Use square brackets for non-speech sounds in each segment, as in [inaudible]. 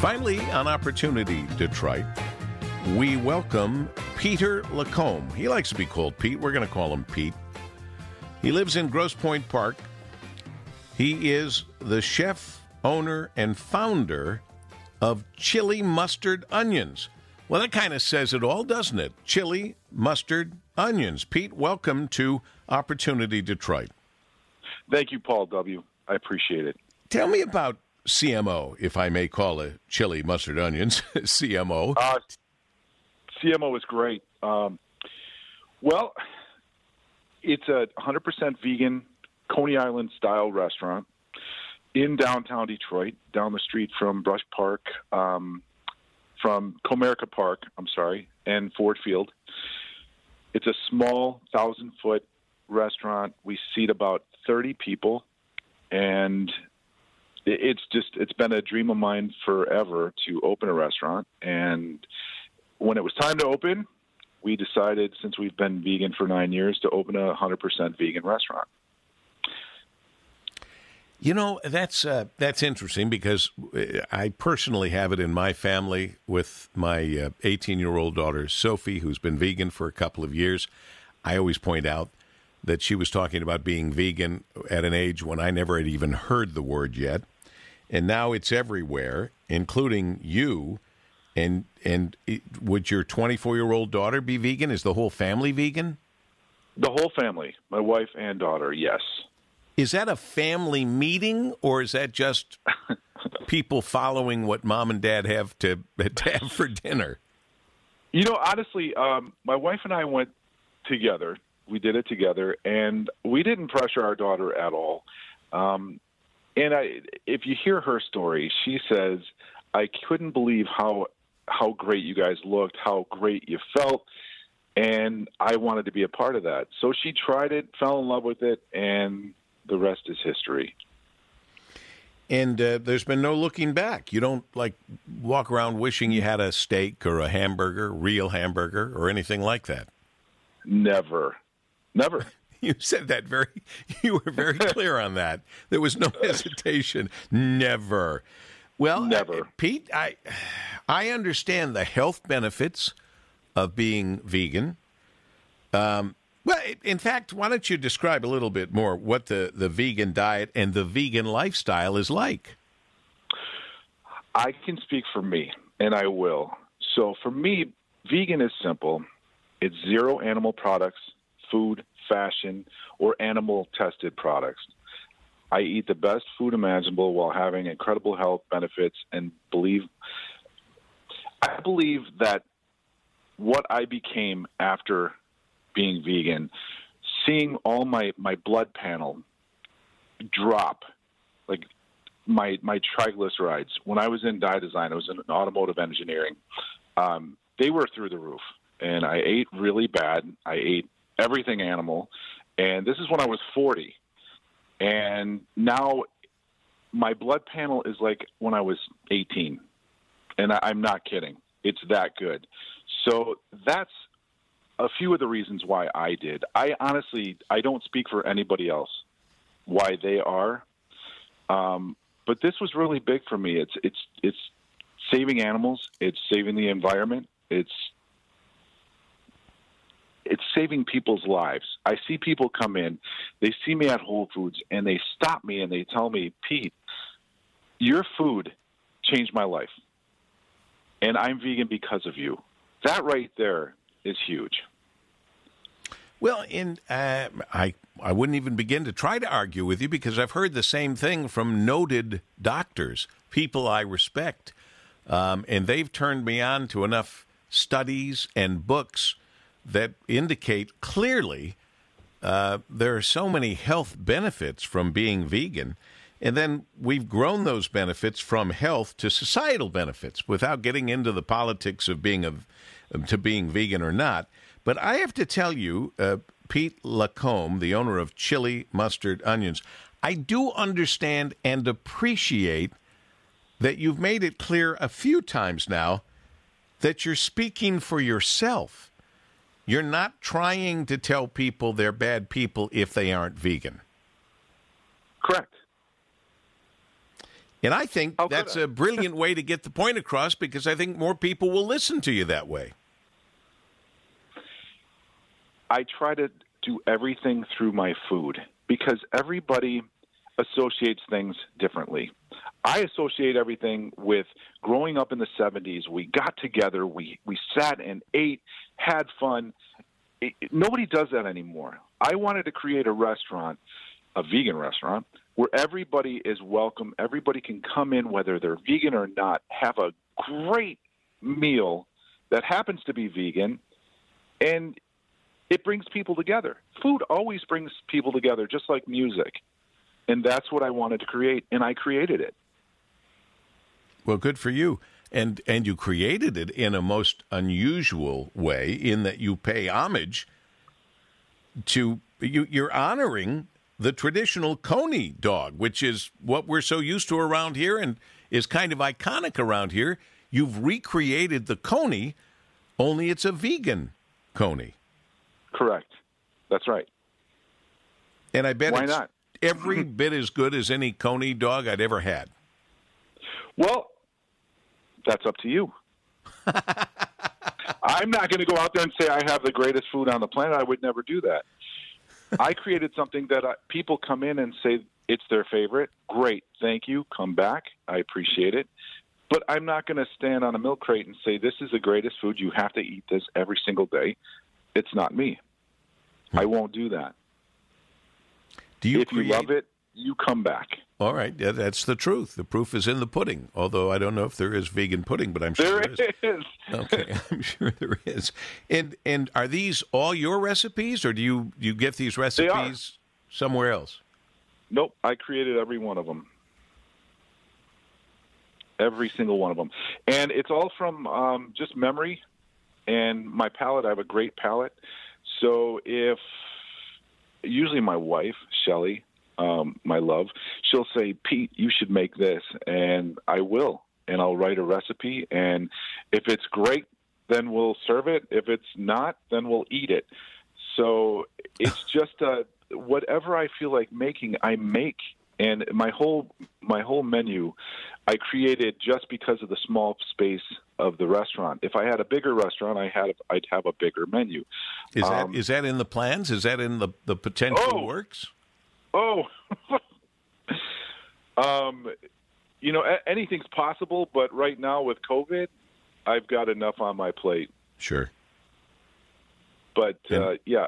Finally, on Opportunity Detroit, we welcome Peter Lacombe. He likes to be called Pete. We're going to call him Pete. He lives in Grosse Pointe Park. He is the chef, owner, and founder of Chili Mustard Onions. Well, that kind of says it all, doesn't it? Chili, mustard, onions. Pete, welcome to Opportunity Detroit. Thank you, Paul W. I appreciate it. Tell me about CMO, if I may call it chili, mustard, onions, [laughs] CMO. Uh, CMO is great. Um, well, it's a 100% vegan Coney Island style restaurant in downtown Detroit, down the street from Brush Park, um, from Comerica Park, I'm sorry, and Ford Field. It's a small thousand foot restaurant. We seat about 30 people, and it's just it's been a dream of mine forever to open a restaurant. And when it was time to open, we decided since we've been vegan for nine years to open a 100% vegan restaurant. You know that's uh, that's interesting because uh, I personally have it in my family with my 18 uh, year old daughter Sophie, who's been vegan for a couple of years. I always point out that she was talking about being vegan at an age when I never had even heard the word yet, and now it's everywhere, including you. And and would your 24 year old daughter be vegan? Is the whole family vegan? The whole family, my wife and daughter, yes. Is that a family meeting, or is that just [laughs] people following what mom and dad have to, to have for dinner? You know, honestly, um, my wife and I went together. We did it together, and we didn't pressure our daughter at all. Um, and I, if you hear her story, she says, "I couldn't believe how how great you guys looked, how great you felt." and I wanted to be a part of that. So she tried it, fell in love with it, and the rest is history. And uh, there's been no looking back. You don't like walk around wishing you had a steak or a hamburger, real hamburger, or anything like that. Never, never. You said that very. [laughs] You were very clear on that. There was no [laughs] hesitation. Never. Well, never. Pete, I, I understand the health benefits of being vegan. Um, well, in fact, why don't you describe a little bit more what the, the vegan diet and the vegan lifestyle is like? I can speak for me, and I will. So for me, vegan is simple. It's zero animal products, food, fashion, or animal tested products. I eat the best food imaginable while having incredible health benefits and believe I believe that what I became after being vegan, seeing all my my blood panel drop, like my my triglycerides. When I was in die design, I was in automotive engineering. Um, they were through the roof, and I ate really bad. I ate everything animal, and this is when I was 40, and now my blood panel is like when I was 18, and I, I'm not kidding. It's that good. So that's a few of the reasons why I did. I honestly I don't speak for anybody else why they are, um, but this was really big for me. It's it's it's saving animals. It's saving the environment. It's it's saving people's lives. I see people come in, they see me at Whole Foods, and they stop me and they tell me, Pete, your food changed my life, and I'm vegan because of you. That right there is huge. Well, in uh, I I wouldn't even begin to try to argue with you because I've heard the same thing from noted doctors, people I respect, um, and they've turned me on to enough studies and books that indicate clearly uh, there are so many health benefits from being vegan. And then we've grown those benefits from health to societal benefits without getting into the politics of being a, to being vegan or not. But I have to tell you, uh, Pete Lacombe, the owner of Chili Mustard Onions, I do understand and appreciate that you've made it clear a few times now that you're speaking for yourself. You're not trying to tell people they're bad people if they aren't vegan. Correct. And I think How that's a [laughs] brilliant way to get the point across because I think more people will listen to you that way. I try to do everything through my food because everybody associates things differently. I associate everything with growing up in the 70s. We got together, we, we sat and ate, had fun. It, it- nobody does that anymore. I wanted to create a restaurant, a vegan restaurant, where everybody is welcome. Everybody can come in, whether they're vegan or not, have a great meal that happens to be vegan, and it brings people together. Food always brings people together, just like music. And that's what I wanted to create, and I created it. Well, good for you. And and you created it in a most unusual way in that you pay homage to you you're honoring the traditional coney dog, which is what we're so used to around here and is kind of iconic around here. You've recreated the coney, only it's a vegan coney. Correct. That's right. And I bet Why not? Every [laughs] bit as good as any coney dog I'd ever had. Well, that's up to you. [laughs] I'm not going to go out there and say I have the greatest food on the planet. I would never do that. I created something that I, people come in and say it's their favorite. Great, thank you. Come back. I appreciate it. But I'm not going to stand on a milk crate and say this is the greatest food. You have to eat this every single day. It's not me. I hmm. won't do that. Do you if create you love it, you come back. All right, yeah, that's the truth. The proof is in the pudding. Although I don't know if there is vegan pudding, but I'm sure There there is. is. Okay, [laughs] I'm sure there is. And and are these all your recipes, or do you you get these recipes somewhere else? Nope, I created every one of them. Every single one of them. And it's all from um, just memory and my palate. I have a great palate. So if usually my wife, Shelly, um, my love, she'll say, Pete, you should make this. And I will. And I'll write a recipe. And if it's great, then we'll serve it. If it's not, then we'll eat it. So it's [laughs] just uh, whatever I feel like making, I make. And my whole my whole menu, I created just because of the small space of the restaurant. If I had a bigger restaurant, I had I'd have a bigger menu. Is that Um, is that in the plans? Is that in the the potential Oh! works? Oh, [laughs] um, you know a- anything's possible, but right now with COVID, I've got enough on my plate. Sure. But And- uh, yeah,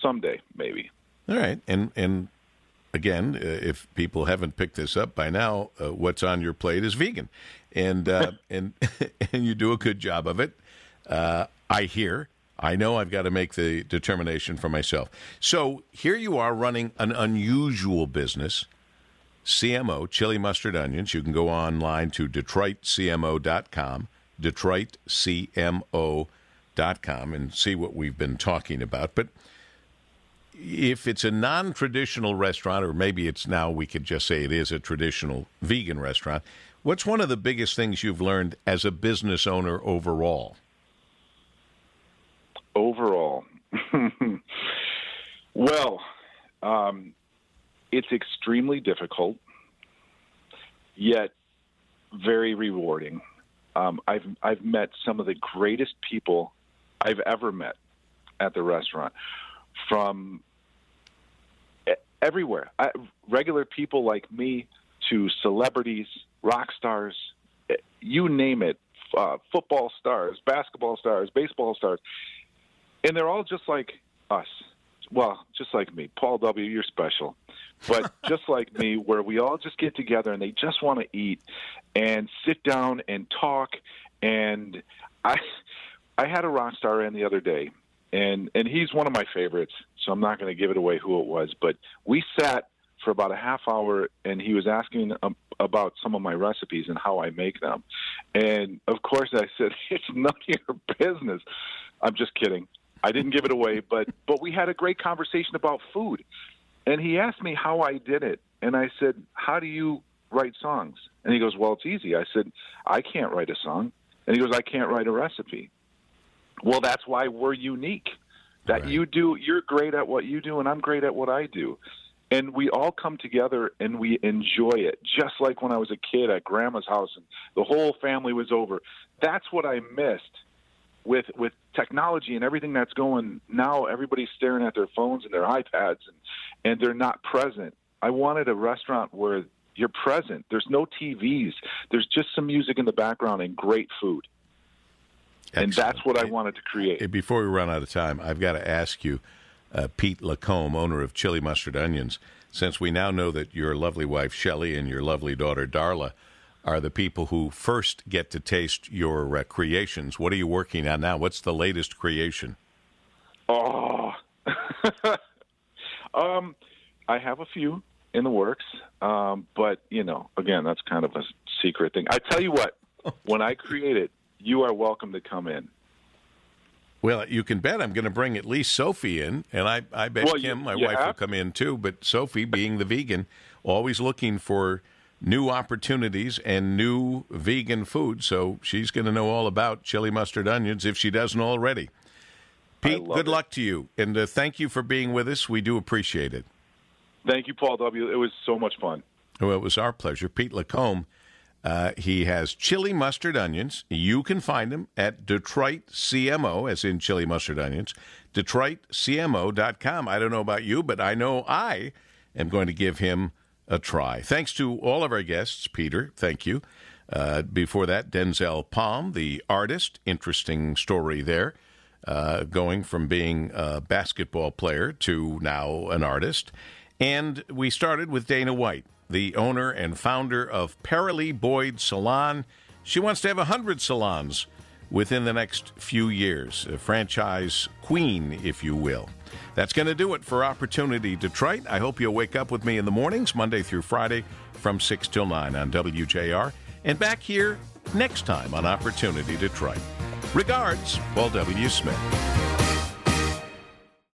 someday maybe. All right, and and again, uh, if people haven't picked this up by now, uh, what's on your plate is vegan, and uh, [laughs] and [laughs] and you do a good job of it. Uh, I hear. I know I've got to make the determination for myself. So here you are running an unusual business, CMO, chili mustard onions. You can go online to DetroitCMO.com, DetroitCMO.com, and see what we've been talking about. But if it's a non-traditional restaurant or maybe it's now we could just say it is a traditional vegan restaurant what's one of the biggest things you've learned as a business owner overall overall? [laughs] well, um, it's extremely difficult, yet very rewarding. Um, I've I've met some of the greatest people I've ever met at the restaurant, from everywhere. I, regular people like me to celebrities, rock stars, you name it, uh, football stars, basketball stars, baseball stars and they're all just like us. Well, just like me, Paul W. You're special, but [laughs] just like me, where we all just get together and they just want to eat and sit down and talk. And I, I had a rock star in the other day, and and he's one of my favorites. So I'm not going to give it away who it was, but we sat for about a half hour, and he was asking um, about some of my recipes and how I make them. And of course, I said [laughs] it's none of your business. I'm just kidding. I didn't give it away, but [laughs] but we had a great conversation about food. And he asked me how I did it, and I said, "How do you write songs?" And he goes, "Well, it's easy." I said, "I can't write a song." And he goes, "I can't write a recipe." Well, that's why we're unique. That Right. you do, you're great at what you do, and I'm great at what I do. and we all come together and we enjoy it just like when i was a kid at grandma's house and the whole family was over that's what i missed with with technology and everything that's going now everybody's staring at their phones and their ipads and and they're not present i wanted a restaurant where you're present there's no tvs there's just some music in the background and great food Excellent. and that's what i wanted to create before we run out of time i've got to ask you uh, Pete Lacombe, owner of Chili Mustard Onions, since we now know that your lovely wife Shelley and your lovely daughter Darla are the people who first get to taste your uh, creations. What are you working on now? What's the latest creation? Oh, [laughs] um, I have a few in the works, um, but you know, again, that's kind of a secret thing. I tell you what, [laughs] when I create it, you are welcome to come in. Well, you can bet I'm going to bring at least Sophie in, and I, I bet well, Kim, my you wife, will come in too. But Sophie, being the vegan, always looking for new opportunities and new vegan food, so she's going to know all about chili mustard onions if she doesn't already. Pete, good it. luck to you, and uh, thank you for being with us. We do appreciate it. Thank you, Paul W. It was so much fun. Well, it was our pleasure. Pete Lacombe uh, he has chili mustard onions. You can find them at Detroit CMO, as in chili mustard onions, DetroitCMO.com. I don't know about you, but I know I am going to give him a try. Thanks to all of our guests, Peter, thank you. Uh, before that, Denzel Palm, the artist, interesting story there, uh, going from being a basketball player to now an artist. And we started with Dana White the owner and founder of Paralee Boyd Salon. She wants to have 100 salons within the next few years, a franchise queen, if you will. That's going to do it for Opportunity Detroit. I hope you'll wake up with me in the mornings, Monday through Friday, from 6 till 9 on WJR, and back here next time on Opportunity Detroit. Regards, Paul W. Smith.